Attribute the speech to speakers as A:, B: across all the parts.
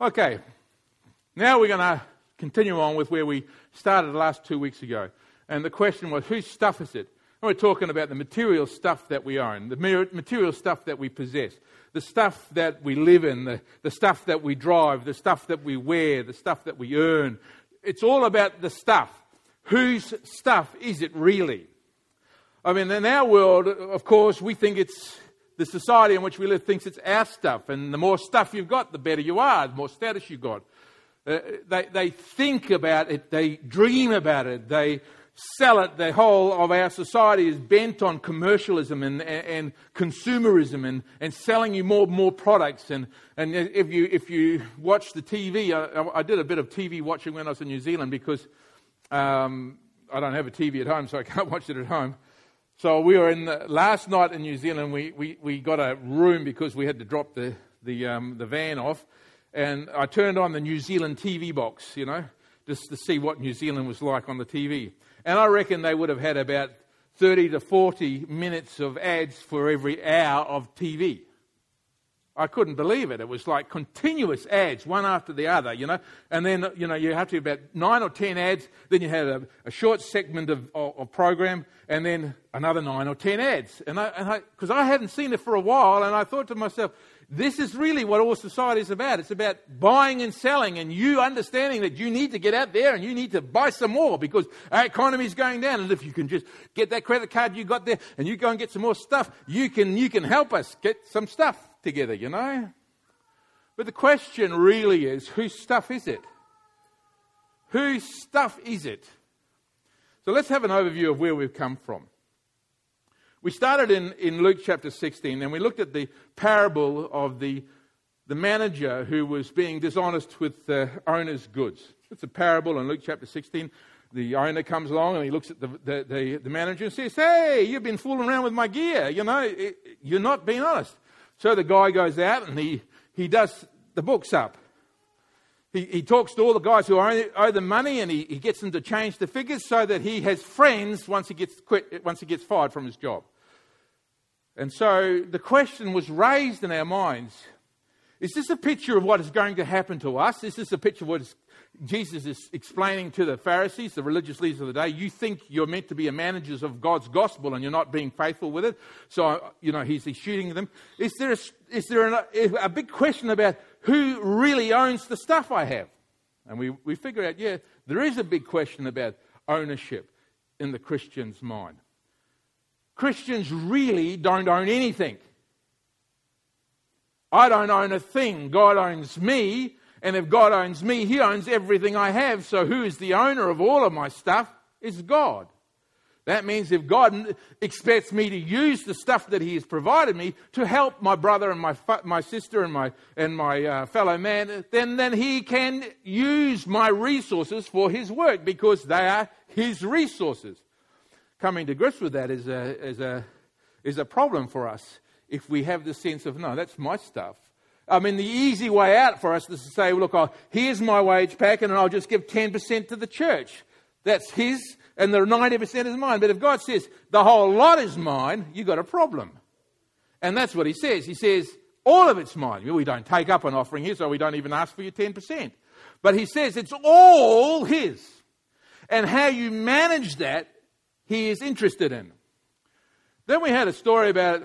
A: Okay, now we're going to continue on with where we started last two weeks ago. And the question was, whose stuff is it? And we're talking about the material stuff that we own, the material stuff that we possess, the stuff that we live in, the, the stuff that we drive, the stuff that we wear, the stuff that we earn. It's all about the stuff. Whose stuff is it really? I mean, in our world, of course, we think it's the society in which we live thinks it's our stuff, and the more stuff you've got, the better you are, the more status you've got. Uh, they, they think about it, they dream about it, they sell it. The whole of our society is bent on commercialism and, and, and consumerism and, and selling you more more products. And, and if, you, if you watch the TV, I, I did a bit of TV watching when I was in New Zealand because um, I don't have a TV at home, so I can't watch it at home. So we were in the, last night in New Zealand. We, we, we got a room because we had to drop the the um, the van off, and I turned on the New Zealand TV box, you know, just to see what New Zealand was like on the TV. And I reckon they would have had about 30 to 40 minutes of ads for every hour of TV. I couldn't believe it. It was like continuous ads, one after the other, you know. And then, you know, you have to about nine or ten ads. Then you had a, a short segment of, of, of, program, and then another nine or ten ads. And I, because I, I hadn't seen it for a while, and I thought to myself, this is really what all society is about. It's about buying and selling, and you understanding that you need to get out there and you need to buy some more because our economy is going down. And if you can just get that credit card you got there and you go and get some more stuff, you can you can help us get some stuff together, you know? But the question really is whose stuff is it? Whose stuff is it? So let's have an overview of where we've come from. We started in, in Luke chapter 16 and we looked at the parable of the, the manager who was being dishonest with the owner's goods. It's a parable in Luke chapter 16. The owner comes along and he looks at the, the, the, the manager and says, Hey, you've been fooling around with my gear. You know, you're not being honest. So the guy goes out and he, he does the books up. He, he talks to all the guys who owe, owe the money and he, he gets them to change the figures so that he has friends once he gets quit, once he gets fired from his job. And so the question was raised in our minds is this a picture of what is going to happen to us? Is this a picture of what is Jesus is explaining to the Pharisees, the religious leaders of the day, you think you're meant to be a managers of God's gospel and you're not being faithful with it. So, you know, he's, shooting them. Is there, a, is there a big question about who really owns the stuff I have? And we, we figure out, yeah, there is a big question about ownership in the Christian's mind. Christians really don't own anything. I don't own a thing. God owns me. And if God owns me, He owns everything I have. So who is the owner of all of my stuff? It's God. That means if God expects me to use the stuff that He has provided me to help my brother and my, my sister and my, and my uh, fellow man, then, then He can use my resources for His work because they are His resources. Coming to grips with that is a, is a, is a problem for us if we have the sense of, no, that's my stuff. I mean, the easy way out for us is to say, look, oh, here's my wage packet and I'll just give 10% to the church. That's his and the 90% is mine. But if God says the whole lot is mine, you've got a problem. And that's what he says. He says, all of it's mine. We don't take up an offering here, so we don't even ask for your 10%. But he says it's all his. And how you manage that, he is interested in. Then we had a story about,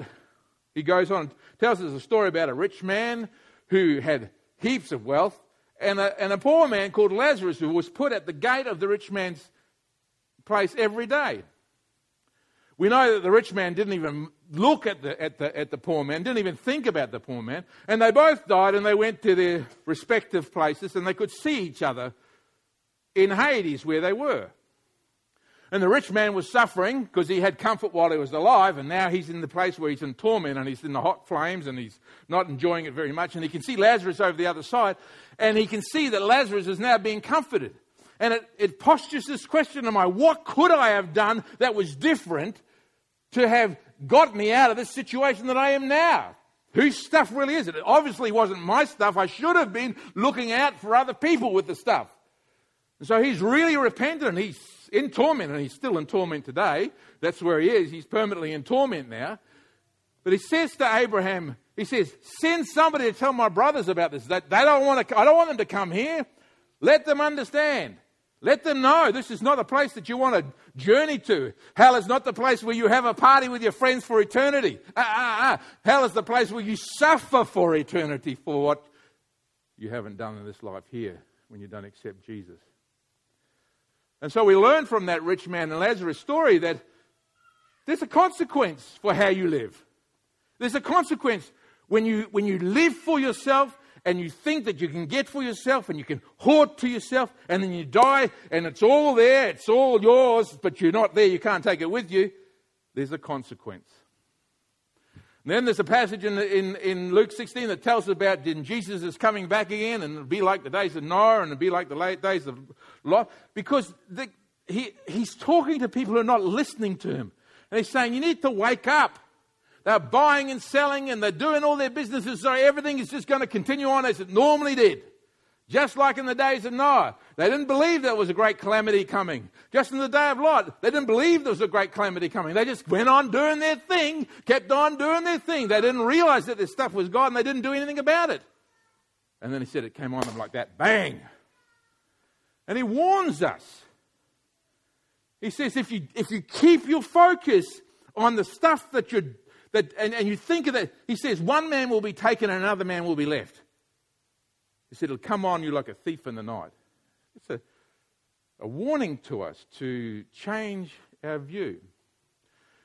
A: he goes on, and tells us a story about a rich man who had heaps of wealth and a, and a poor man called Lazarus who was put at the gate of the rich man's place every day. We know that the rich man didn't even look at the, at, the, at the poor man, didn't even think about the poor man. And they both died and they went to their respective places and they could see each other in Hades where they were. And the rich man was suffering because he had comfort while he was alive, and now he's in the place where he's in torment and he's in the hot flames and he's not enjoying it very much. And he can see Lazarus over the other side, and he can see that Lazarus is now being comforted. And it, it postures this question in my what could I have done that was different to have got me out of this situation that I am now? Whose stuff really is it? It obviously wasn't my stuff. I should have been looking out for other people with the stuff. And so he's really repentant. And he's in torment, and he's still in torment today. That's where he is. He's permanently in torment now. But he says to Abraham, he says, send somebody to tell my brothers about this. They, they don't want to, I don't want them to come here. Let them understand. Let them know this is not a place that you want to journey to. Hell is not the place where you have a party with your friends for eternity. Ah, ah, ah. Hell is the place where you suffer for eternity for what you haven't done in this life here when you don't accept Jesus. And so we learn from that rich man and Lazarus story that there's a consequence for how you live. There's a consequence when you, when you live for yourself and you think that you can get for yourself and you can hoard to yourself and then you die and it's all there, it's all yours, but you're not there, you can't take it with you, there's a consequence. Then there's a passage in, in, in Luke 16 that tells us about Jesus is coming back again and it'll be like the days of Noah and it'll be like the late days of Lot because the, he, he's talking to people who are not listening to him. And he's saying, You need to wake up. They're buying and selling and they're doing all their businesses, so everything is just going to continue on as it normally did. Just like in the days of Noah. They didn't believe there was a great calamity coming. Just in the day of Lot, they didn't believe there was a great calamity coming. They just went on doing their thing, kept on doing their thing. They didn't realize that this stuff was God and they didn't do anything about it. And then he said it came on them like that bang. And he warns us. He says, if you, if you keep your focus on the stuff that you're that, and, and you think of that, he says, one man will be taken and another man will be left. He said, it'll come on you like a thief in the night. It's a, a warning to us to change our view.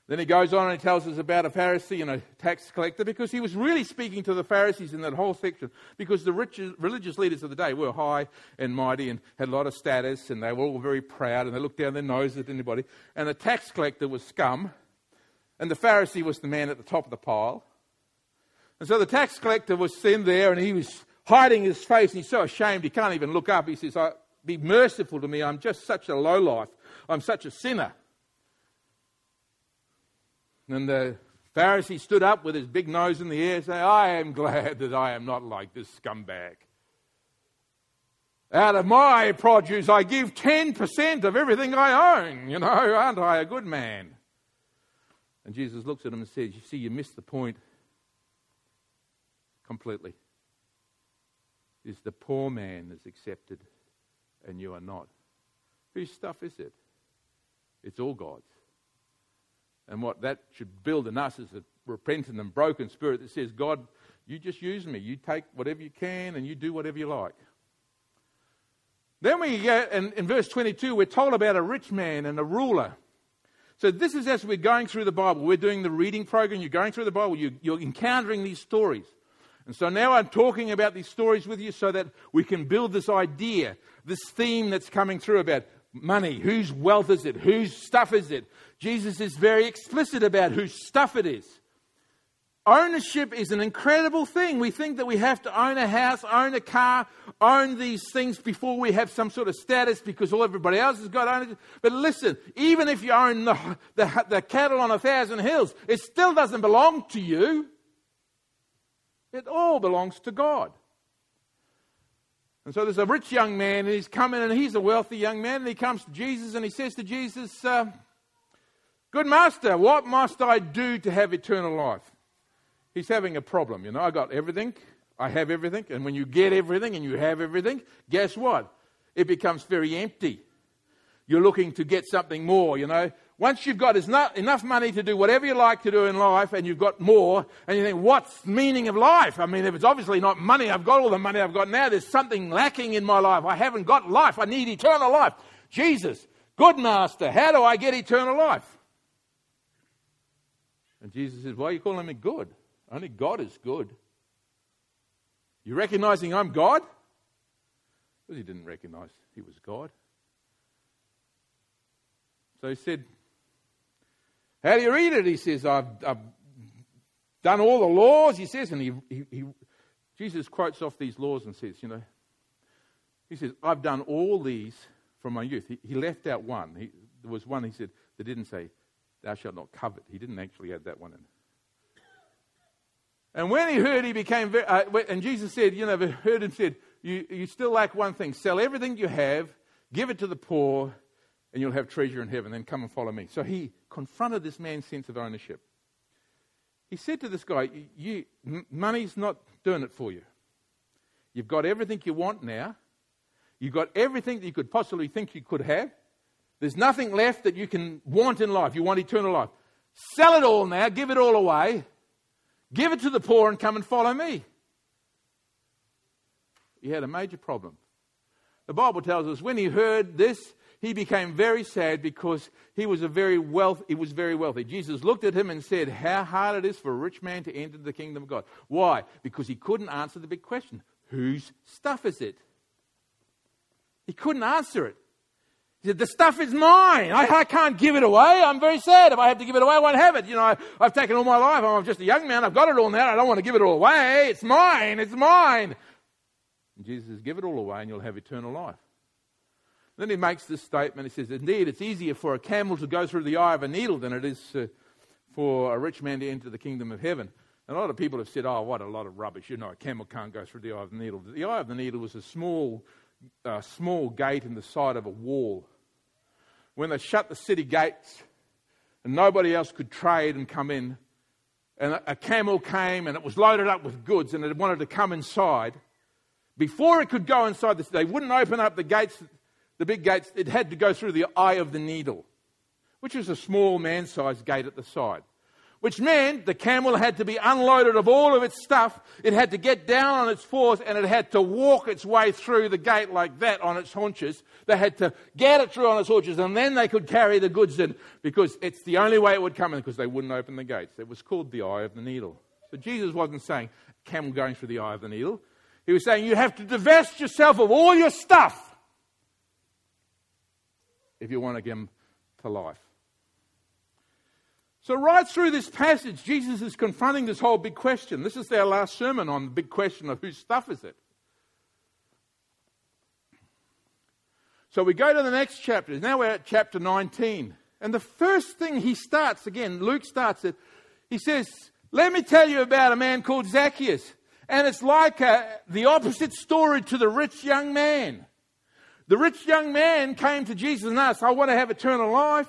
A: Then he goes on and he tells us about a Pharisee and a tax collector because he was really speaking to the Pharisees in that whole section because the rich, religious leaders of the day were high and mighty and had a lot of status and they were all very proud and they looked down their noses at anybody. And the tax collector was scum and the Pharisee was the man at the top of the pile. And so the tax collector was sitting there and he was hiding his face he's so ashamed he can't even look up. He says, Be merciful to me. I'm just such a lowlife. I'm such a sinner. And the Pharisee stood up with his big nose in the air saying, I am glad that I am not like this scumbag. Out of my produce, I give 10% of everything I own. You know, aren't I a good man? And Jesus looks at him and says, You see, you missed the point completely. Is the poor man is accepted and you are not. Whose stuff is it? It's all God's. And what that should build in us is a repentant and broken spirit that says, God, you just use me. You take whatever you can and you do whatever you like. Then we get, in, in verse 22, we're told about a rich man and a ruler so, this is as we're going through the Bible. We're doing the reading program. You're going through the Bible. You, you're encountering these stories. And so now I'm talking about these stories with you so that we can build this idea, this theme that's coming through about money. Whose wealth is it? Whose stuff is it? Jesus is very explicit about whose stuff it is. Ownership is an incredible thing. We think that we have to own a house, own a car, own these things before we have some sort of status because all everybody else has got ownership. But listen, even if you own the, the, the cattle on a thousand hills, it still doesn't belong to you. It all belongs to God. And so there's a rich young man, and he's coming, and he's a wealthy young man, and he comes to Jesus, and he says to Jesus, uh, Good master, what must I do to have eternal life? he's having a problem. You know, I got everything, I have everything, and when you get everything and you have everything, guess what? It becomes very empty. You're looking to get something more, you know. Once you've got enough money to do whatever you like to do in life and you've got more, and you think, what's the meaning of life? I mean, if it's obviously not money, I've got all the money I've got now, there's something lacking in my life. I haven't got life. I need eternal life. Jesus, good master, how do I get eternal life? And Jesus says, Why are you calling me good? Only God is good. You're recognizing I'm God? Because he didn't recognize he was God. So he said, How do you read it? He says, I've, I've done all the laws, he says, and he, he, he, Jesus quotes off these laws and says, You know, he says, I've done all these from my youth. He, he left out one. He, there was one he said that didn't say, Thou shalt not covet. He didn't actually add that one in. And when he heard, he became very, uh, and Jesus said, you know, heard him said, you, you still lack one thing. Sell everything you have, give it to the poor, and you'll have treasure in heaven. Then come and follow me. So he confronted this man's sense of ownership. He said to this guy, you, Money's not doing it for you. You've got everything you want now. You've got everything that you could possibly think you could have. There's nothing left that you can want in life. You want eternal life. Sell it all now, give it all away, give it to the poor, and come and follow me. He had a major problem. The Bible tells us when he heard this, he became very sad because he was a very wealth, he was very wealthy. Jesus looked at him and said, How hard it is for a rich man to enter the kingdom of God. Why? Because he couldn't answer the big question whose stuff is it? He couldn't answer it. He said, The stuff is mine. I, I, can't give it away. I'm very sad. If I have to give it away, I won't have it. You know, I, have taken all my life. I'm just a young man. I've got it all now. I don't want to give it all away. It's mine. It's mine. And Jesus says, Give it all away and you'll have eternal life. Then he makes this statement. He says, Indeed, it's easier for a camel to go through the eye of a needle than it is uh, for a rich man to enter the kingdom of heaven. And a lot of people have said, Oh, what a lot of rubbish. You know, a camel can't go through the eye of the needle. The eye of the needle was a small a small gate in the side of a wall. When they shut the city gates and nobody else could trade and come in, and a camel came and it was loaded up with goods and it wanted to come inside, before it could go inside, the, they wouldn't open up the gates, the big gates. It had to go through the eye of the needle, which is a small man-sized gate at the side which meant the camel had to be unloaded of all of its stuff. It had to get down on its fours and it had to walk its way through the gate like that on its haunches. They had to get it through on its haunches and then they could carry the goods in because it's the only way it would come in because they wouldn't open the gates. It was called the eye of the needle. So Jesus wasn't saying camel going through the eye of the needle. He was saying you have to divest yourself of all your stuff if you want to get to life. So, right through this passage, Jesus is confronting this whole big question. This is our last sermon on the big question of whose stuff is it? So, we go to the next chapter. Now we're at chapter 19. And the first thing he starts, again, Luke starts it, he says, Let me tell you about a man called Zacchaeus. And it's like a, the opposite story to the rich young man. The rich young man came to Jesus and asked, I want to have eternal life.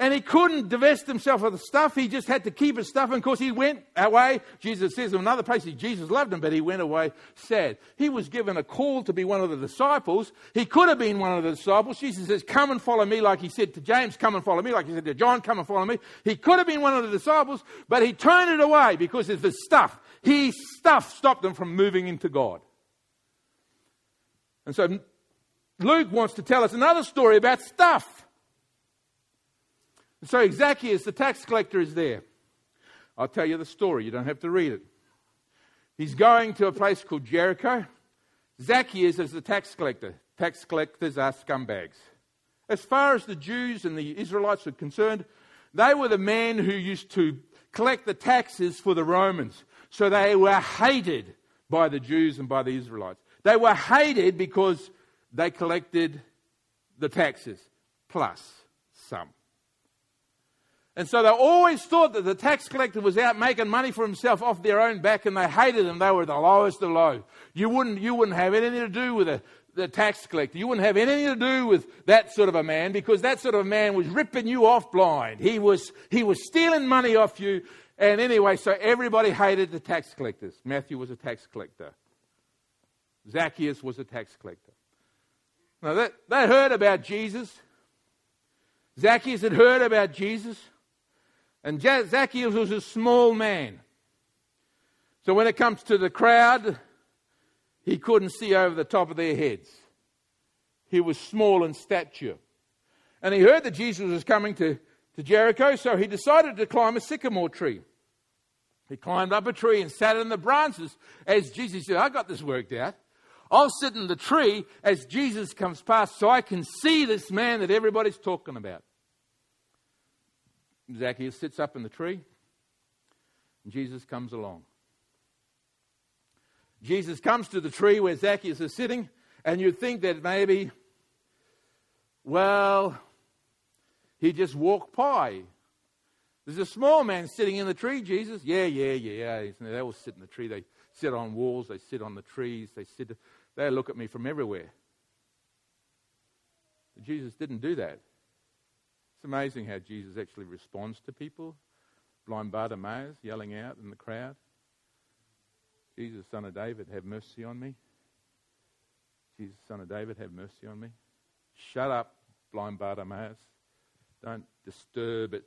A: And he couldn't divest himself of the stuff. He just had to keep his stuff. And of course, he went away. Jesus says in another place, Jesus loved him, but he went away sad. He was given a call to be one of the disciples. He could have been one of the disciples. Jesus says, Come and follow me, like he said to James, Come and follow me, like he said to John, Come and follow me. He could have been one of the disciples, but he turned it away because of the stuff. His stuff stopped him from moving into God. And so Luke wants to tell us another story about stuff. So Zacchaeus, the tax collector, is there. I'll tell you the story. You don't have to read it. He's going to a place called Jericho. Zacchaeus is the tax collector. Tax collectors are scumbags. As far as the Jews and the Israelites are concerned, they were the men who used to collect the taxes for the Romans. So they were hated by the Jews and by the Israelites. They were hated because they collected the taxes plus some. And so they always thought that the tax collector was out making money for himself off their own back and they hated him. They were the lowest of low. You wouldn't, you wouldn't have anything to do with a, the tax collector. You wouldn't have anything to do with that sort of a man because that sort of a man was ripping you off blind. He was, he was stealing money off you. And anyway, so everybody hated the tax collectors. Matthew was a tax collector. Zacchaeus was a tax collector. Now, that, they heard about Jesus. Zacchaeus had heard about Jesus. And Zacchaeus was a small man. So when it comes to the crowd, he couldn't see over the top of their heads. He was small in stature. And he heard that Jesus was coming to, to Jericho, so he decided to climb a sycamore tree. He climbed up a tree and sat in the branches as Jesus said, I got this worked out. I'll sit in the tree as Jesus comes past so I can see this man that everybody's talking about. Zacchaeus sits up in the tree, and Jesus comes along. Jesus comes to the tree where Zacchaeus is sitting, and you'd think that maybe, well, he just walked by. There's a small man sitting in the tree, Jesus. Yeah, yeah, yeah. They all sit in the tree. They sit on walls. They sit on the trees. They sit. They look at me from everywhere. But Jesus didn't do that. It's amazing how Jesus actually responds to people blind Bartimaeus yelling out in the crowd, Jesus, son of David, have mercy on me. Jesus, son of David, have mercy on me. Shut up, blind Bartimaeus. Don't disturb it.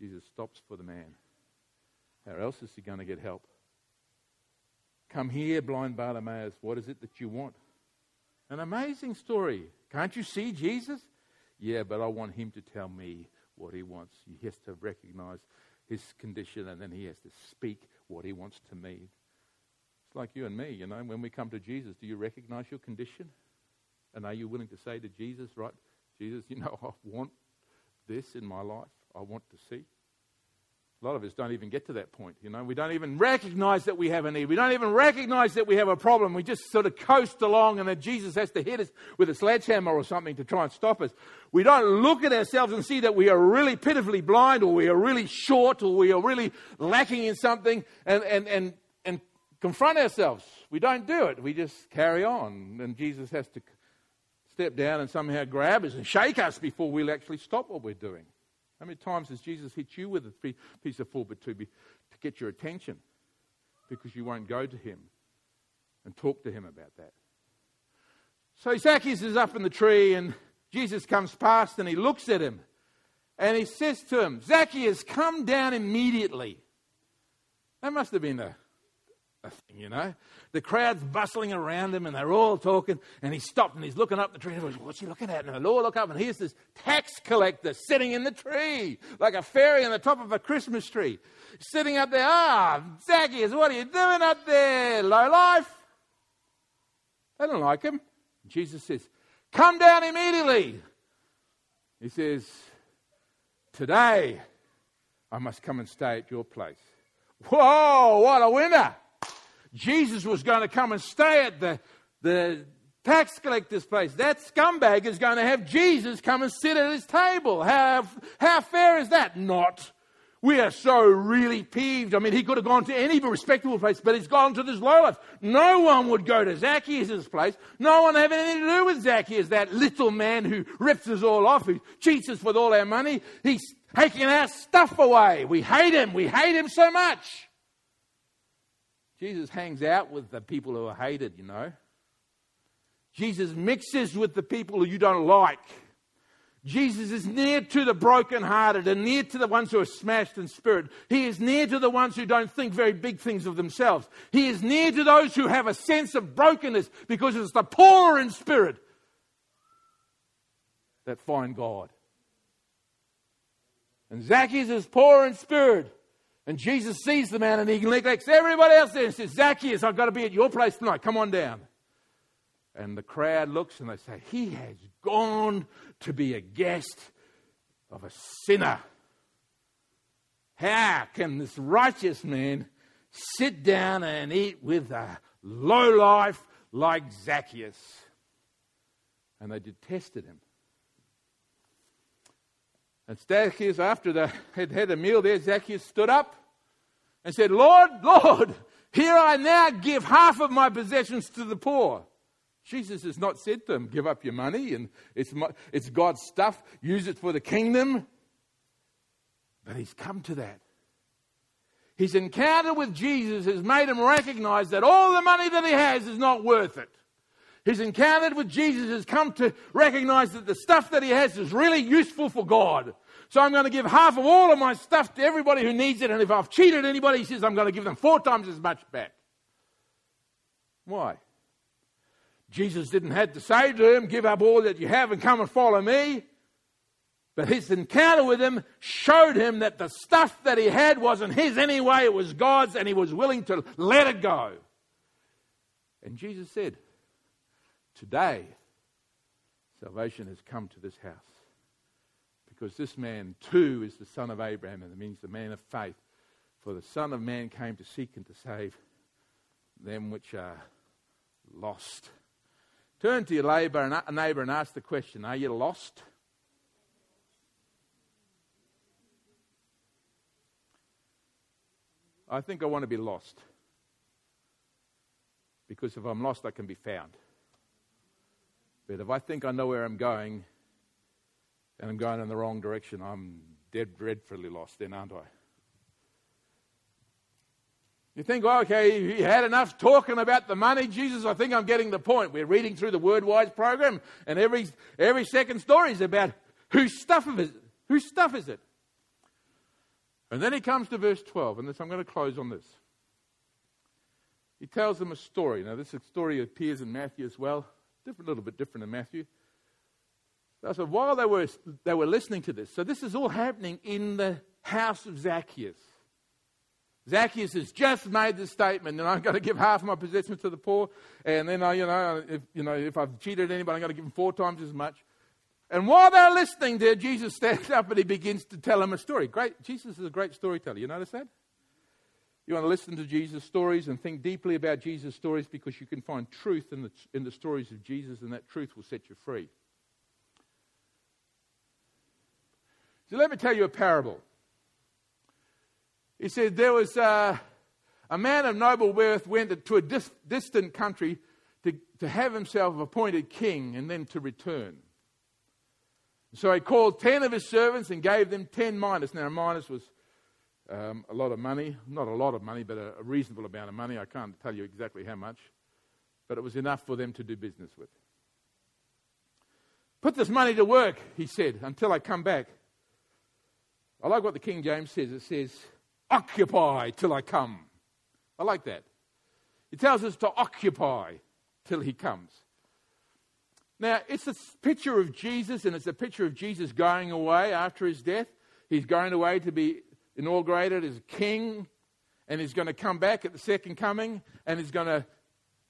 A: Jesus stops for the man. How else is he going to get help? Come here, blind Bartimaeus. What is it that you want? An amazing story. Can't you see Jesus? Yeah, but I want him to tell me what he wants. He has to recognize his condition and then he has to speak what he wants to me. It's like you and me, you know, when we come to Jesus, do you recognize your condition? And are you willing to say to Jesus, right, Jesus, you know, I want this in my life. I want to see. A lot of us don't even get to that point, you know. We don't even recognize that we have a need. We don't even recognize that we have a problem. We just sort of coast along and then Jesus has to hit us with a sledgehammer or something to try and stop us. We don't look at ourselves and see that we are really pitifully blind or we are really short or we are really lacking in something and, and, and, and confront ourselves. We don't do it. We just carry on. And Jesus has to step down and somehow grab us and shake us before we'll actually stop what we're doing. How many times has Jesus hit you with a piece of 4 by 2 to get your attention because you won't go to him and talk to him about that? So Zacchaeus is up in the tree and Jesus comes past and he looks at him and he says to him, Zacchaeus, come down immediately. That must have been a thing, you know. The crowd's bustling around him and they're all talking. And he stopped and he's looking up the tree. And goes, What's he looking at? And the Lord look up and here's this tax collector sitting in the tree like a fairy on the top of a Christmas tree. Sitting up there. Ah, Zacchaeus, what are you doing up there? Low life. They don't like him. Jesus says, Come down immediately. He says, Today I must come and stay at your place. Whoa, what a winner! Jesus was going to come and stay at the, the tax collector's place. That scumbag is going to have Jesus come and sit at his table. How, how fair is that? Not. We are so really peeved. I mean, he could have gone to any respectable place, but he's gone to this low life. No one would go to Zacchaeus' place. No one having anything to do with Zacchaeus, that little man who rips us all off, who cheats us with all our money. He's taking our stuff away. We hate him. We hate him so much. Jesus hangs out with the people who are hated, you know. Jesus mixes with the people who you don't like. Jesus is near to the brokenhearted and near to the ones who are smashed in spirit. He is near to the ones who don't think very big things of themselves. He is near to those who have a sense of brokenness because it's the poor in spirit that find God. And Zacchaeus is poor in spirit. And Jesus sees the man and he neglects everybody else there and says, Zacchaeus, I've got to be at your place tonight. Come on down. And the crowd looks and they say, He has gone to be a guest of a sinner. How can this righteous man sit down and eat with a low life like Zacchaeus? And they detested him. And Zacchaeus, after they had had a meal there, Zacchaeus stood up and said, Lord, Lord, here I now give half of my possessions to the poor. Jesus has not said to him, Give up your money and it's, my, it's God's stuff, use it for the kingdom. But he's come to that. His encounter with Jesus has made him recognize that all the money that he has is not worth it. His encountered with Jesus has come to recognize that the stuff that he has is really useful for God. So I'm going to give half of all of my stuff to everybody who needs it. And if I've cheated anybody, he says, I'm going to give them four times as much back. Why? Jesus didn't have to say to him, Give up all that you have and come and follow me. But his encounter with him showed him that the stuff that he had wasn't his anyway, it was God's, and he was willing to let it go. And Jesus said, Today, salvation has come to this house. Because this man too is the son of Abraham, and it means the man of faith. For the Son of Man came to seek and to save them which are lost. Turn to your neighbour and, neighbour and ask the question Are you lost? I think I want to be lost. Because if I'm lost, I can be found. But if I think I know where I'm going and I'm going in the wrong direction, I'm dead, dreadfully lost then, aren't I? You think, well, okay, he had enough talking about the money, Jesus. I think I'm getting the point. We're reading through the Word Wise program, and every, every second story is about whose stuff is it? Whose stuff is it? And then he comes to verse 12, and this, I'm going to close on this. He tells them a story. Now, this story appears in Matthew as well, different, a little bit different in Matthew. So while they were, they were listening to this, so this is all happening in the house of Zacchaeus. Zacchaeus has just made the statement, and I'm going to give half of my possessions to the poor, and then I, you know, if, you know, if I've cheated anybody, I'm going to give them four times as much. And while they're listening there, Jesus stands up and he begins to tell them a story. Great, Jesus is a great storyteller. You notice that? You want to listen to Jesus' stories and think deeply about Jesus' stories because you can find truth in the, in the stories of Jesus, and that truth will set you free. So let me tell you a parable. He said, There was uh, a man of noble birth went to a dis- distant country to, to have himself appointed king and then to return. So he called ten of his servants and gave them ten minas. Now, a minas was um, a lot of money. Not a lot of money, but a, a reasonable amount of money. I can't tell you exactly how much. But it was enough for them to do business with. Put this money to work, he said, until I come back. I like what the King James says. It says, occupy till I come. I like that. It tells us to occupy till he comes. Now, it's a picture of Jesus, and it's a picture of Jesus going away after his death. He's going away to be inaugurated as king, and he's going to come back at the second coming, and he's going to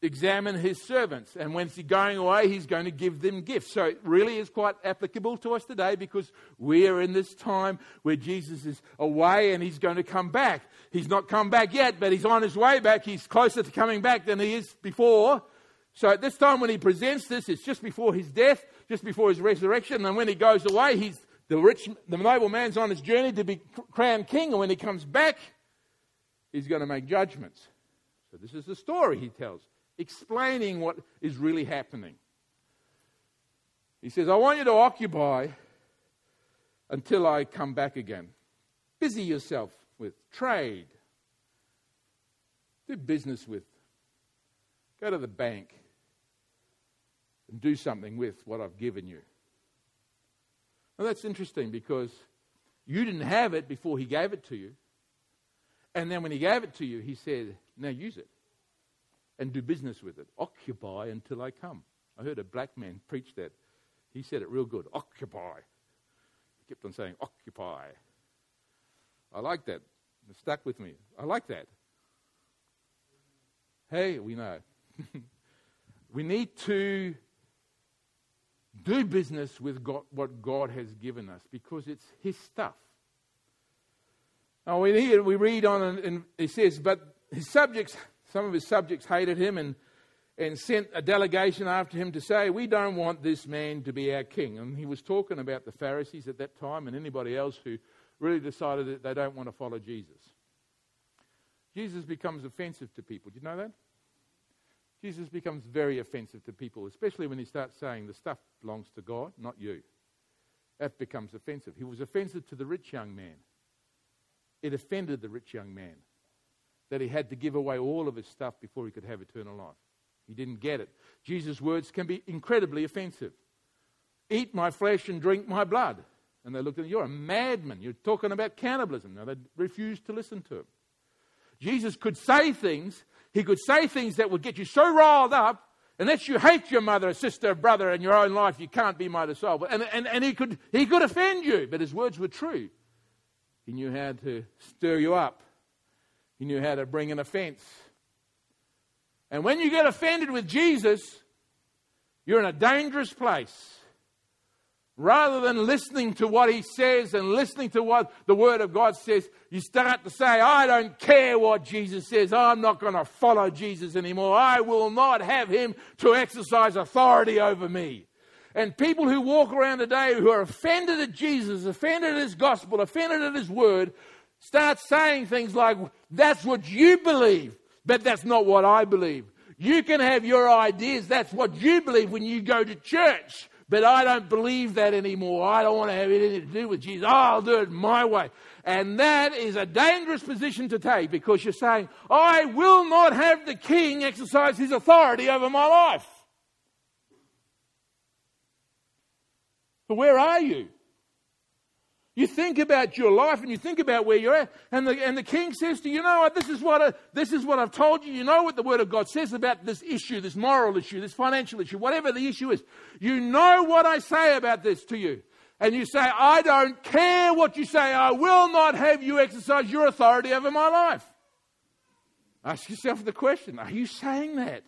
A: examine his servants. And when he's going away, he's going to give them gifts. So it really is quite applicable to us today because we are in this time where Jesus is away and he's going to come back. He's not come back yet, but he's on his way back. He's closer to coming back than he is before. So at this time when he presents this, it's just before his death, just before his resurrection. And when he goes away, he's the rich, the noble man's on his journey to be crowned king. And when he comes back, he's going to make judgments. So this is the story he tells explaining what is really happening. He says, I want you to occupy until I come back again. Busy yourself with trade, do business with, go to the bank and do something with what I've given you. Now that's interesting because you didn't have it before he gave it to you. And then when he gave it to you, he said, Now use it and do business with it. Occupy until I come. I heard a black man preach that. He said it real good. Occupy. He kept on saying, occupy. I like that. It stuck with me. I like that. Hey, we know. we need to do business with God, what God has given us because it's His stuff. Now, we, we read on, and it says, but his subjects some of his subjects hated him and, and sent a delegation after him to say, We don't want this man to be our king. And he was talking about the Pharisees at that time and anybody else who really decided that they don't want to follow Jesus. Jesus becomes offensive to people. Do you know that? Jesus becomes very offensive to people, especially when he starts saying the stuff belongs to God, not you. That becomes offensive. He was offensive to the rich young man. It offended the rich young man that he had to give away all of his stuff before he could have eternal life. He didn't get it. Jesus' words can be incredibly offensive. Eat my flesh and drink my blood. And they looked at him, You're a madman. You're talking about cannibalism. Now they refused to listen to him. Jesus could say things, he could say things that would get you so riled up, unless you hate your mother, sister, brother, and your own life, you can't be my disciple. And, and, and he, could, he could offend you, but his words were true. He knew how to stir you up he knew how to bring an offense. And when you get offended with Jesus, you're in a dangerous place. Rather than listening to what he says and listening to what the Word of God says, you start to say, I don't care what Jesus says. I'm not going to follow Jesus anymore. I will not have him to exercise authority over me. And people who walk around today who are offended at Jesus, offended at his gospel, offended at his word, start saying things like, that's what you believe, but that's not what I believe. You can have your ideas, that's what you believe when you go to church, but I don't believe that anymore. I don't want to have anything to do with Jesus. I'll do it my way. And that is a dangerous position to take because you're saying, I will not have the king exercise his authority over my life. But where are you? You think about your life and you think about where you're at, and the, and the king says to you, you know what, this is what, I, this is what I've told you. You know what the word of God says about this issue, this moral issue, this financial issue, whatever the issue is. You know what I say about this to you. And you say, I don't care what you say, I will not have you exercise your authority over my life. Ask yourself the question are you saying that?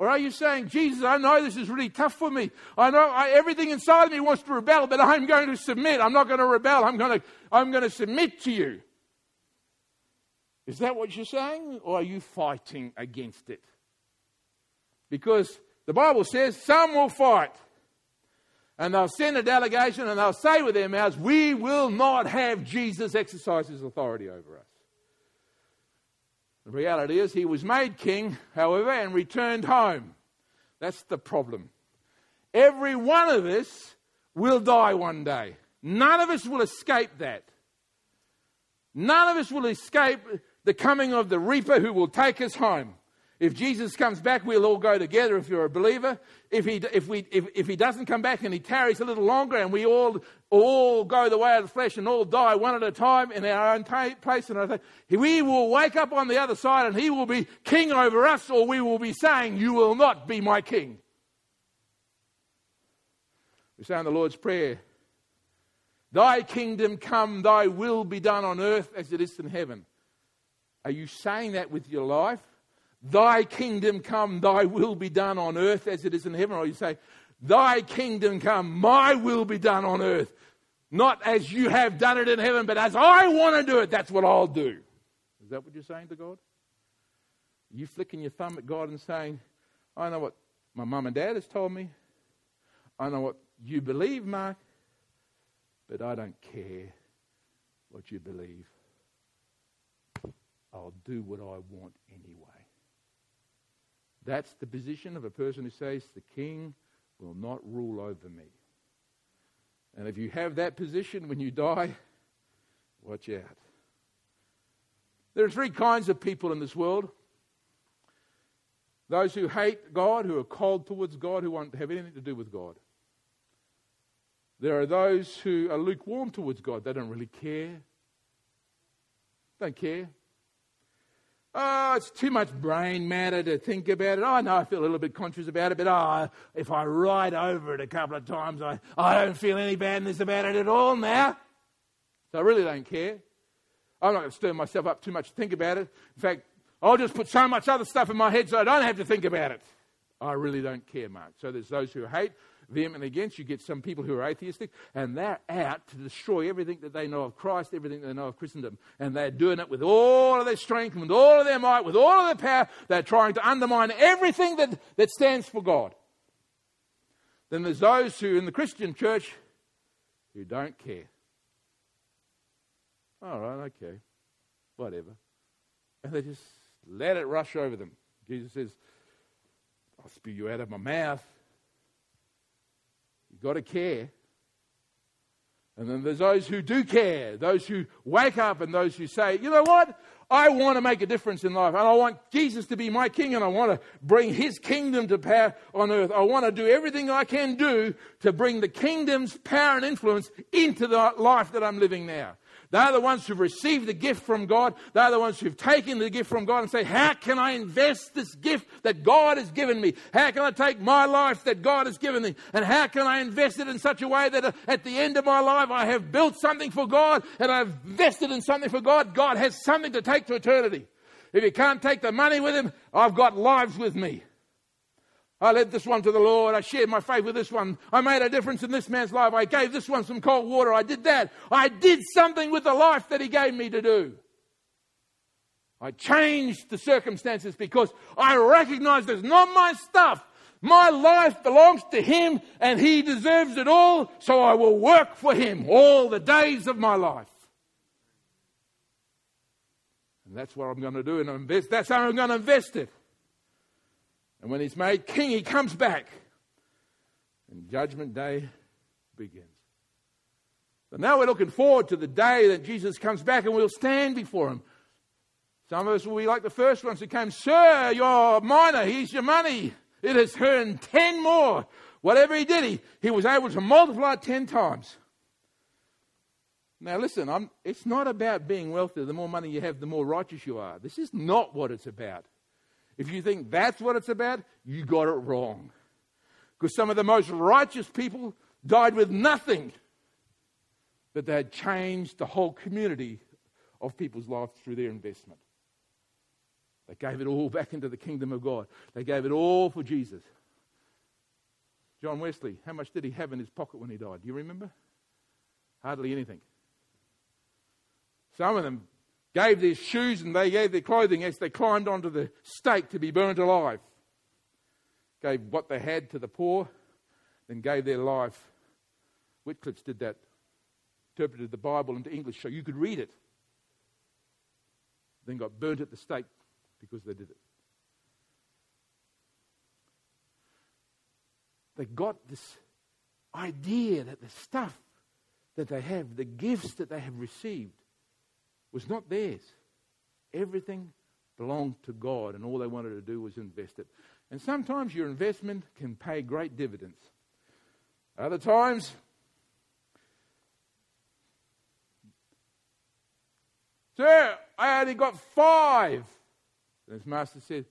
A: Or are you saying, Jesus, I know this is really tough for me. I know I, everything inside of me wants to rebel, but I'm going to submit. I'm not going to rebel. I'm going to, I'm going to submit to you. Is that what you're saying? Or are you fighting against it? Because the Bible says some will fight. And they'll send a delegation and they'll say with their mouths, We will not have Jesus exercise his authority over us. The reality is, he was made king, however, and returned home. That's the problem. Every one of us will die one day. None of us will escape that. None of us will escape the coming of the reaper who will take us home. If Jesus comes back, we'll all go together if you're a believer. If he, if, we, if, if he doesn't come back and he tarries a little longer and we all, all go the way of the flesh and all die one at a time in our own place, and we will wake up on the other side and he will be king over us, or we will be saying, You will not be my king. We say in the Lord's Prayer, Thy kingdom come, thy will be done on earth as it is in heaven. Are you saying that with your life? Thy kingdom come, thy will be done on earth as it is in heaven. Or you say, Thy kingdom come, my will be done on earth. Not as you have done it in heaven, but as I want to do it, that's what I'll do. Is that what you're saying to God? You flicking your thumb at God and saying, I know what my mum and dad has told me. I know what you believe, Mark, but I don't care what you believe. I'll do what I want. That's the position of a person who says, The king will not rule over me. And if you have that position when you die, watch out. There are three kinds of people in this world those who hate God, who are cold towards God, who won't have anything to do with God. There are those who are lukewarm towards God. They don't really care. Don't care. Oh, it's too much brain matter to think about it. I know I feel a little bit conscious about it, but oh, if I write over it a couple of times, I, I don't feel any badness about it at all now. So I really don't care. I'm not going to stir myself up too much to think about it. In fact, I'll just put so much other stuff in my head so I don't have to think about it. I really don't care, Mark. So there's those who hate, vehemently against. You get some people who are atheistic, and they're out to destroy everything that they know of Christ, everything they know of Christendom. And they're doing it with all of their strength, with all of their might, with all of their power. They're trying to undermine everything that, that stands for God. Then there's those who, in the Christian church, who don't care. All right, okay, whatever. And they just let it rush over them. Jesus says, I'll spew you out of my mouth. You've got to care. And then there's those who do care, those who wake up and those who say, you know what? I want to make a difference in life and I want Jesus to be my king and I want to bring his kingdom to power on earth. I want to do everything I can do to bring the kingdom's power and influence into the life that I'm living now. They're the ones who've received the gift from God. They're the ones who've taken the gift from God and say, How can I invest this gift that God has given me? How can I take my life that God has given me? And how can I invest it in such a way that uh, at the end of my life I have built something for God and I've invested in something for God? God has something to take to eternity. If you can't take the money with Him, I've got lives with me. I led this one to the Lord. I shared my faith with this one. I made a difference in this man's life. I gave this one some cold water. I did that. I did something with the life that he gave me to do. I changed the circumstances because I recognized it's not my stuff. My life belongs to him and he deserves it all, so I will work for him all the days of my life. And that's what I'm going to do and invest. That's how I'm going to invest it. And when he's made king, he comes back. And Judgment Day begins. So now we're looking forward to the day that Jesus comes back and we'll stand before him. Some of us will be like the first ones who came, Sir, your mina, here's your money. It has earned ten more. Whatever he did, he, he was able to multiply it ten times. Now, listen, I'm, it's not about being wealthy. The more money you have, the more righteous you are. This is not what it's about. If you think that's what it's about, you got it wrong. Because some of the most righteous people died with nothing, but they had changed the whole community of people's lives through their investment. They gave it all back into the kingdom of God. They gave it all for Jesus. John Wesley, how much did he have in his pocket when he died? Do you remember? Hardly anything. Some of them gave their shoes and they gave their clothing as they climbed onto the stake to be burnt alive. Gave what they had to the poor, then gave their life. Wycliffe did that, interpreted the Bible into English so you could read it. Then got burnt at the stake because they did it. They got this idea that the stuff that they have, the gifts that they have received, was not theirs. Everything belonged to God, and all they wanted to do was invest it. And sometimes your investment can pay great dividends. Other times, Sir, I only got five. And his master said,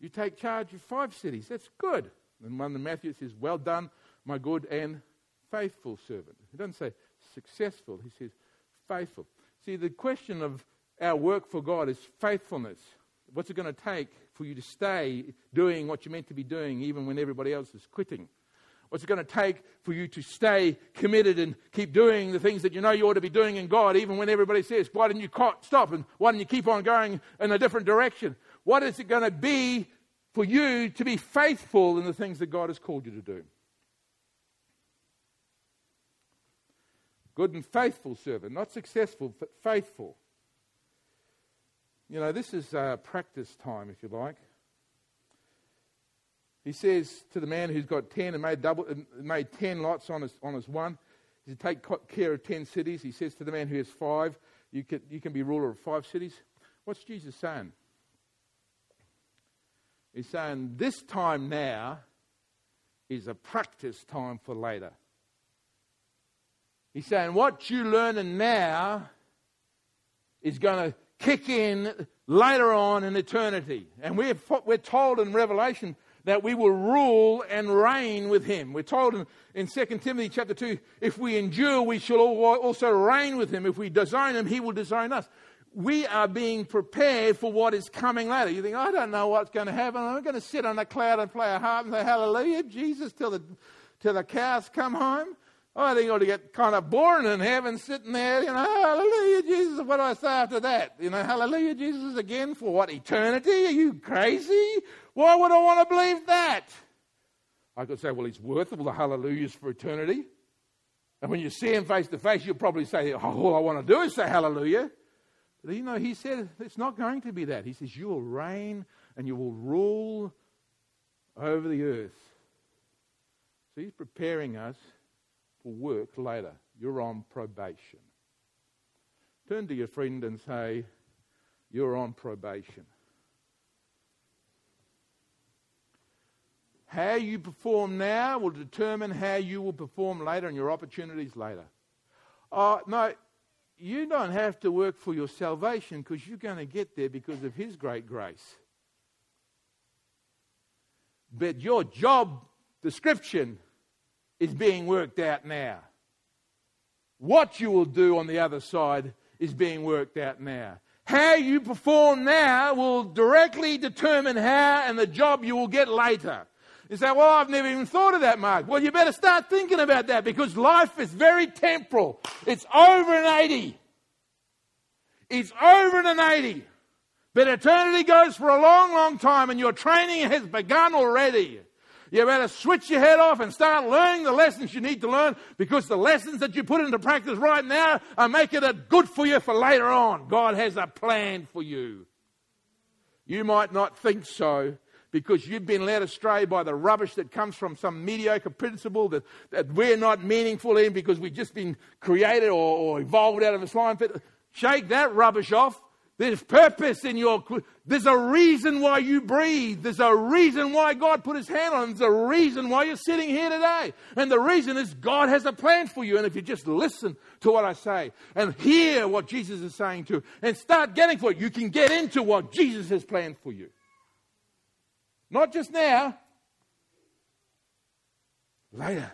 A: You take charge of five cities. That's good. And one of Matthew says, Well done, my good and faithful servant. He doesn't say successful, he says faithful. See, the question of our work for God is faithfulness. What's it going to take for you to stay doing what you're meant to be doing even when everybody else is quitting? What's it going to take for you to stay committed and keep doing the things that you know you ought to be doing in God, even when everybody says, Why didn't you stop and why didn't you keep on going in a different direction? What is it going to be for you to be faithful in the things that God has called you to do? Good and faithful servant, not successful, but faithful. You know, this is uh, practice time, if you like. He says to the man who's got 10 and made, double, made 10 lots on his, on his one, he said, Take care of 10 cities. He says to the man who has five, you can, you can be ruler of five cities. What's Jesus saying? He's saying, This time now is a practice time for later. He's saying, What you're learning now is going to kick in later on in eternity. And we're, we're told in Revelation that we will rule and reign with him. We're told in, in 2 Timothy chapter 2, if we endure, we shall also reign with him. If we design him, he will design us. We are being prepared for what is coming later. You think, I don't know what's going to happen. I'm going to sit on a cloud and play a harp and say, Hallelujah, Jesus, till the, till the cows come home. Oh, I think it ought to get kind of boring in heaven sitting there, you know, hallelujah, Jesus. What do I say after that? You know, hallelujah, Jesus again for what? Eternity? Are you crazy? Why would I want to believe that? I could say, well, he's worth all the hallelujahs for eternity. And when you see him face to face, you'll probably say, oh, all I want to do is say hallelujah. But you know, he said it's not going to be that. He says, you will reign and you will rule over the earth. So he's preparing us for work later. You're on probation. Turn to your friend and say, You're on probation. How you perform now will determine how you will perform later and your opportunities later. Uh, no, you don't have to work for your salvation because you're going to get there because of His great grace. But your job description is being worked out now. What you will do on the other side is being worked out now. How you perform now will directly determine how and the job you will get later. You say, Well, I've never even thought of that, Mark. Well, you better start thinking about that because life is very temporal. It's over an 80. It's over an 80. But eternity goes for a long, long time, and your training has begun already. You better switch your head off and start learning the lessons you need to learn because the lessons that you put into practice right now are making it good for you for later on. God has a plan for you. You might not think so, because you've been led astray by the rubbish that comes from some mediocre principle that, that we're not meaningful in because we've just been created or, or evolved out of a slime pit. Shake that rubbish off there's purpose in your. There's a reason why you breathe. There's a reason why God put His hand on. There's a reason why you're sitting here today. And the reason is God has a plan for you. And if you just listen to what I say and hear what Jesus is saying to, and start getting for it, you can get into what Jesus has planned for you. Not just now, later.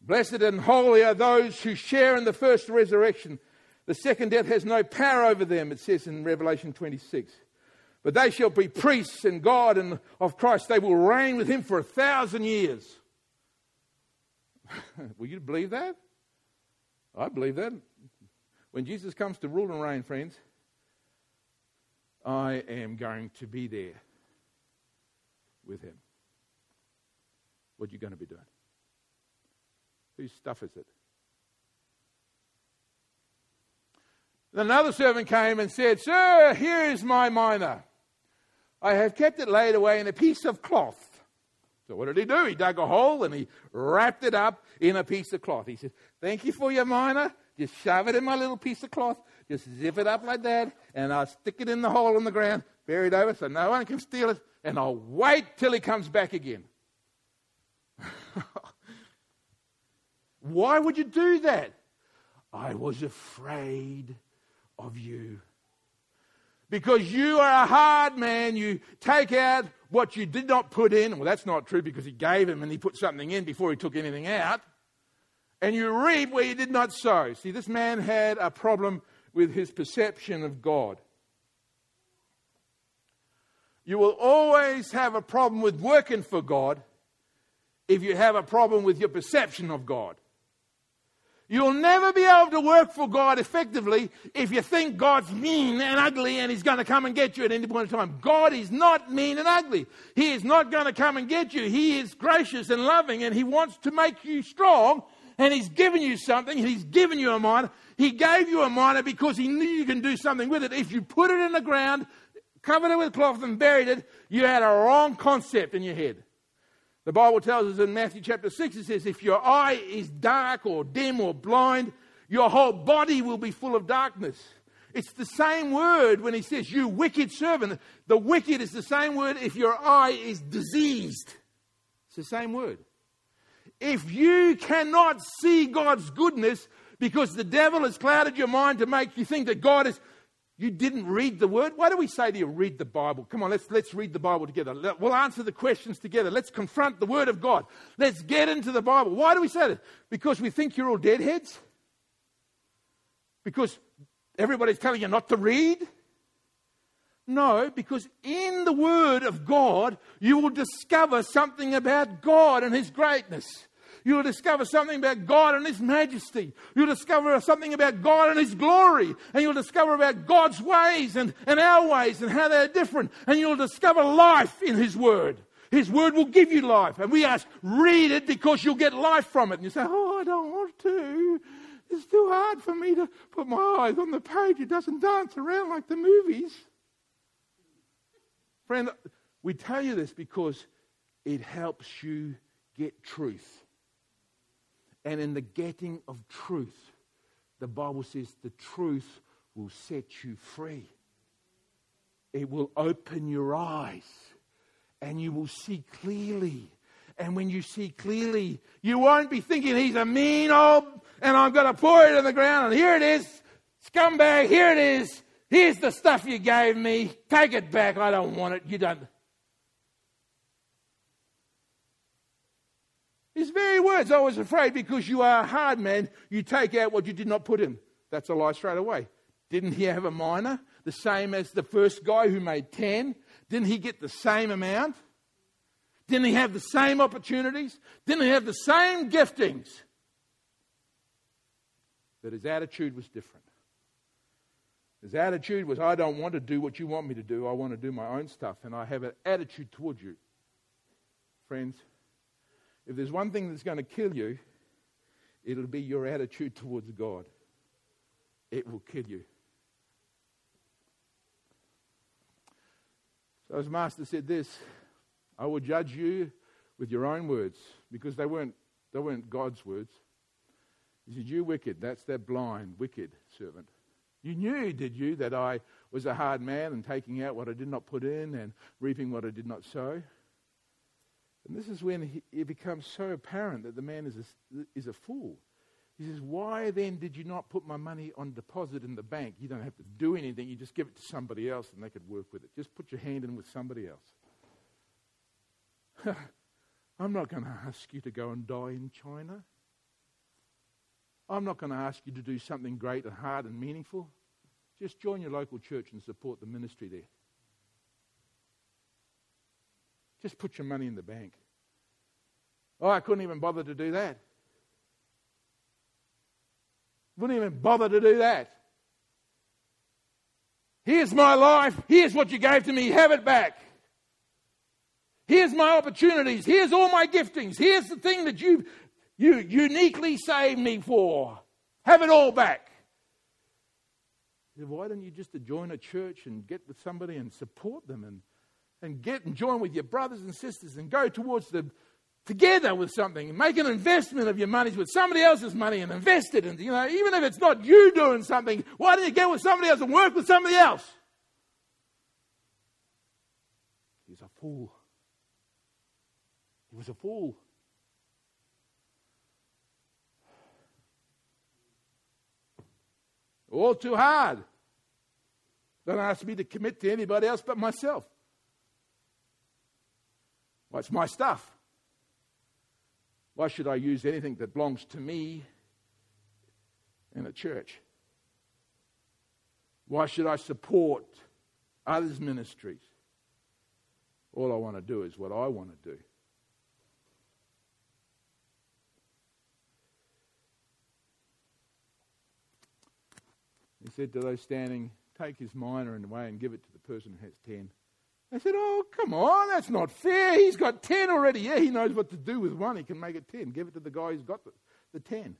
A: Blessed and holy are those who share in the first resurrection. The second death has no power over them, it says in Revelation 26. But they shall be priests and God and of Christ. They will reign with him for a thousand years. will you believe that? I believe that. When Jesus comes to rule and reign, friends, I am going to be there with him. What are you going to be doing? Whose stuff is it? Another servant came and said, Sir, here is my mina. I have kept it laid away in a piece of cloth. So what did he do? He dug a hole and he wrapped it up in a piece of cloth. He said, Thank you for your mina. Just shove it in my little piece of cloth. Just zip it up like that, and I'll stick it in the hole in the ground, buried over, so no one can steal it, and I'll wait till he comes back again. Why would you do that? I was afraid of you. Because you are a hard man, you take out what you did not put in. Well, that's not true because he gave him and he put something in before he took anything out. And you reap where you did not sow. See, this man had a problem with his perception of God. You will always have a problem with working for God if you have a problem with your perception of God. You'll never be able to work for God effectively if you think God's mean and ugly and He's going to come and get you at any point in time. God is not mean and ugly. He is not going to come and get you. He is gracious and loving and He wants to make you strong and He's given you something. He's given you a mina. He gave you a mina because He knew you can do something with it. If you put it in the ground, covered it with cloth and buried it, you had a wrong concept in your head. The Bible tells us in Matthew chapter 6, it says, If your eye is dark or dim or blind, your whole body will be full of darkness. It's the same word when he says, You wicked servant. The wicked is the same word if your eye is diseased. It's the same word. If you cannot see God's goodness because the devil has clouded your mind to make you think that God is you didn't read the word? Why do we say to you, read the Bible? Come on, let's, let's read the Bible together. We'll answer the questions together. Let's confront the word of God. Let's get into the Bible. Why do we say that? Because we think you're all deadheads? Because everybody's telling you not to read? No, because in the Word of God, you will discover something about God and His greatness. You'll discover something about God and His majesty. You'll discover something about God and His glory. And you'll discover about God's ways and, and our ways and how they're different. And you'll discover life in His Word. His Word will give you life. And we ask, read it because you'll get life from it. And you say, oh, I don't want to. It's too hard for me to put my eyes on the page. It doesn't dance around like the movies. Friend, we tell you this because it helps you get truth. And in the getting of truth, the Bible says the truth will set you free. It will open your eyes and you will see clearly. And when you see clearly, you won't be thinking he's a mean old, and I'm going to pour it in the ground, and here it is, scumbag, here it is. Here's the stuff you gave me. Take it back. I don't want it. You don't. His very words, I was afraid because you are a hard man, you take out what you did not put in. That's a lie straight away. Didn't he have a mina? The same as the first guy who made 10? Didn't he get the same amount? Didn't he have the same opportunities? Didn't he have the same giftings? But his attitude was different. His attitude was, I don't want to do what you want me to do. I want to do my own stuff. And I have an attitude towards you. Friends, if there's one thing that's going to kill you, it'll be your attitude towards God. It will kill you. So his master said this I will judge you with your own words, because they weren't, they weren't God's words. He said, You wicked, that's that blind, wicked servant. You knew, did you, that I was a hard man and taking out what I did not put in and reaping what I did not sow? And this is when he, it becomes so apparent that the man is a, is a fool. He says, Why then did you not put my money on deposit in the bank? You don't have to do anything. You just give it to somebody else and they could work with it. Just put your hand in with somebody else. I'm not going to ask you to go and die in China. I'm not going to ask you to do something great and hard and meaningful. Just join your local church and support the ministry there. Just put your money in the bank. Oh, I couldn't even bother to do that. Wouldn't even bother to do that. Here's my life. Here's what you gave to me. Have it back. Here's my opportunities. Here's all my giftings. Here's the thing that you you uniquely saved me for. Have it all back. Why don't you just join a church and get with somebody and support them and, and get and join with your brothers and sisters and go towards the together with something make an investment of your money with somebody else's money and invest it. And, you know, even if it's not you doing something, why don't you get with somebody else and work with somebody else? He's a fool. He was a fool. All too hard. Don't ask me to commit to anybody else but myself. Well, it's my stuff. Why should I use anything that belongs to me in a church? Why should I support others' ministries? All I want to do is what I want to do. He said to those standing, Take his mina away and give it to the person who has ten. They said, Oh, come on, that's not fair. He's got 10 already. Yeah, he knows what to do with one. He can make it 10. Give it to the guy who's got the, the 10.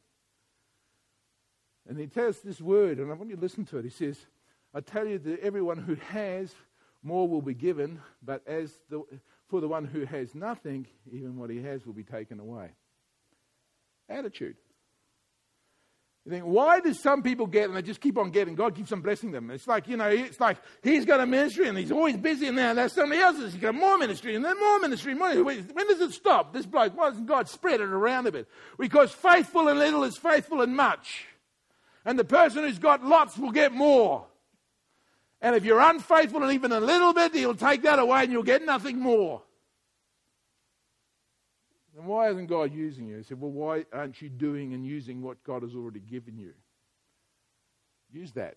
A: And he tells this word, and I want you to listen to it. He says, I tell you that everyone who has, more will be given, but as the, for the one who has nothing, even what he has will be taken away. Attitude. You think, why do some people get and they just keep on getting? God keeps on blessing them. It's like, you know, it's like he's got a ministry and he's always busy and now there's somebody else's. He's got more ministry and then more ministry. More. When does it stop? This bloke, why doesn't God spread it around a bit? Because faithful in little is faithful in much. And the person who's got lots will get more. And if you're unfaithful in even a little bit, he'll take that away and you'll get nothing more. And why isn't God using you? He said, Well, why aren't you doing and using what God has already given you? Use that.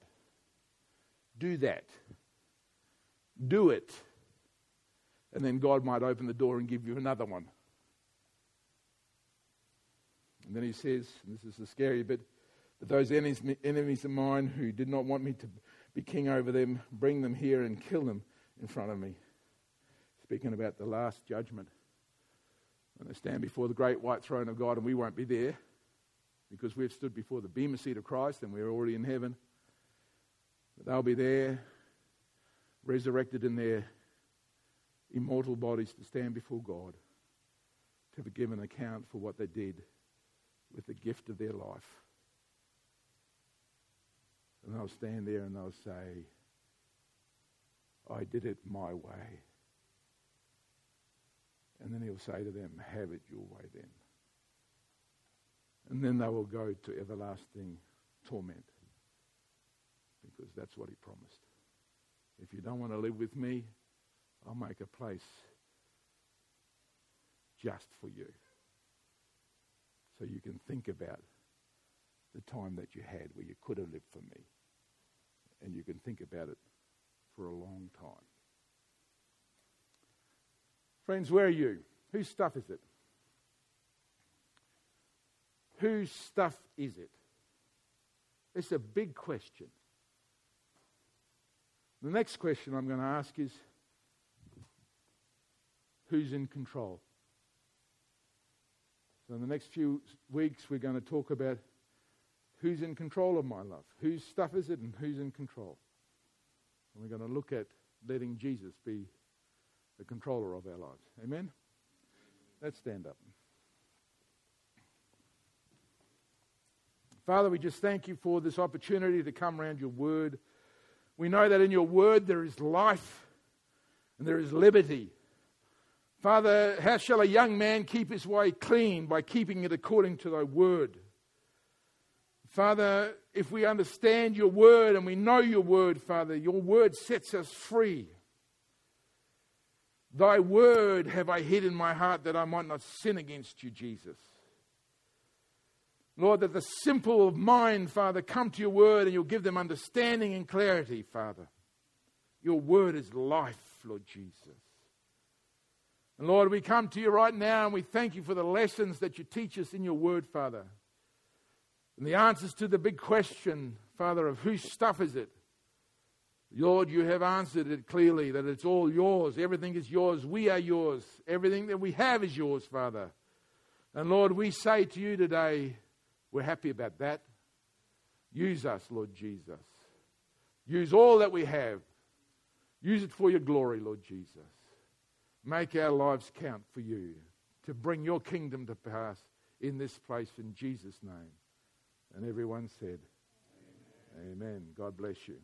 A: Do that. Do it. And then God might open the door and give you another one. And then he says, and this is the scary bit, but those enemies, enemies of mine who did not want me to be king over them, bring them here and kill them in front of me. Speaking about the last judgment. When they stand before the great white throne of God, and we won't be there because we've stood before the Bema seat of Christ and we're already in heaven. But they'll be there, resurrected in their immortal bodies to stand before God to give an account for what they did with the gift of their life. And they'll stand there and they'll say, I did it my way. And then he'll say to them, Have it your way then. And then they will go to everlasting torment because that's what he promised. If you don't want to live with me, I'll make a place just for you. So you can think about the time that you had where you could have lived for me. And you can think about it for a long time. Friends, where are you? Whose stuff is it? Whose stuff is it? It's a big question. The next question I'm going to ask is who's in control? So, in the next few weeks, we're going to talk about who's in control of my love, whose stuff is it, and who's in control. And we're going to look at letting Jesus be controller of our lives. Amen? Let's stand up. Father, we just thank you for this opportunity to come around your word. We know that in your word there is life and there is liberty. Father, how shall a young man keep his way clean? By keeping it according to thy word. Father, if we understand your word and we know your word, Father, your word sets us free. Thy word have I hid in my heart that I might not sin against you, Jesus. Lord, that the simple of mind, Father, come to your word and you'll give them understanding and clarity, Father. Your word is life, Lord Jesus. And Lord, we come to you right now and we thank you for the lessons that you teach us in your word, Father. And the answers to the big question, Father, of whose stuff is it? Lord, you have answered it clearly that it's all yours. Everything is yours. We are yours. Everything that we have is yours, Father. And Lord, we say to you today, we're happy about that. Use us, Lord Jesus. Use all that we have. Use it for your glory, Lord Jesus. Make our lives count for you to bring your kingdom to pass in this place in Jesus' name. And everyone said, Amen. Amen. God bless you.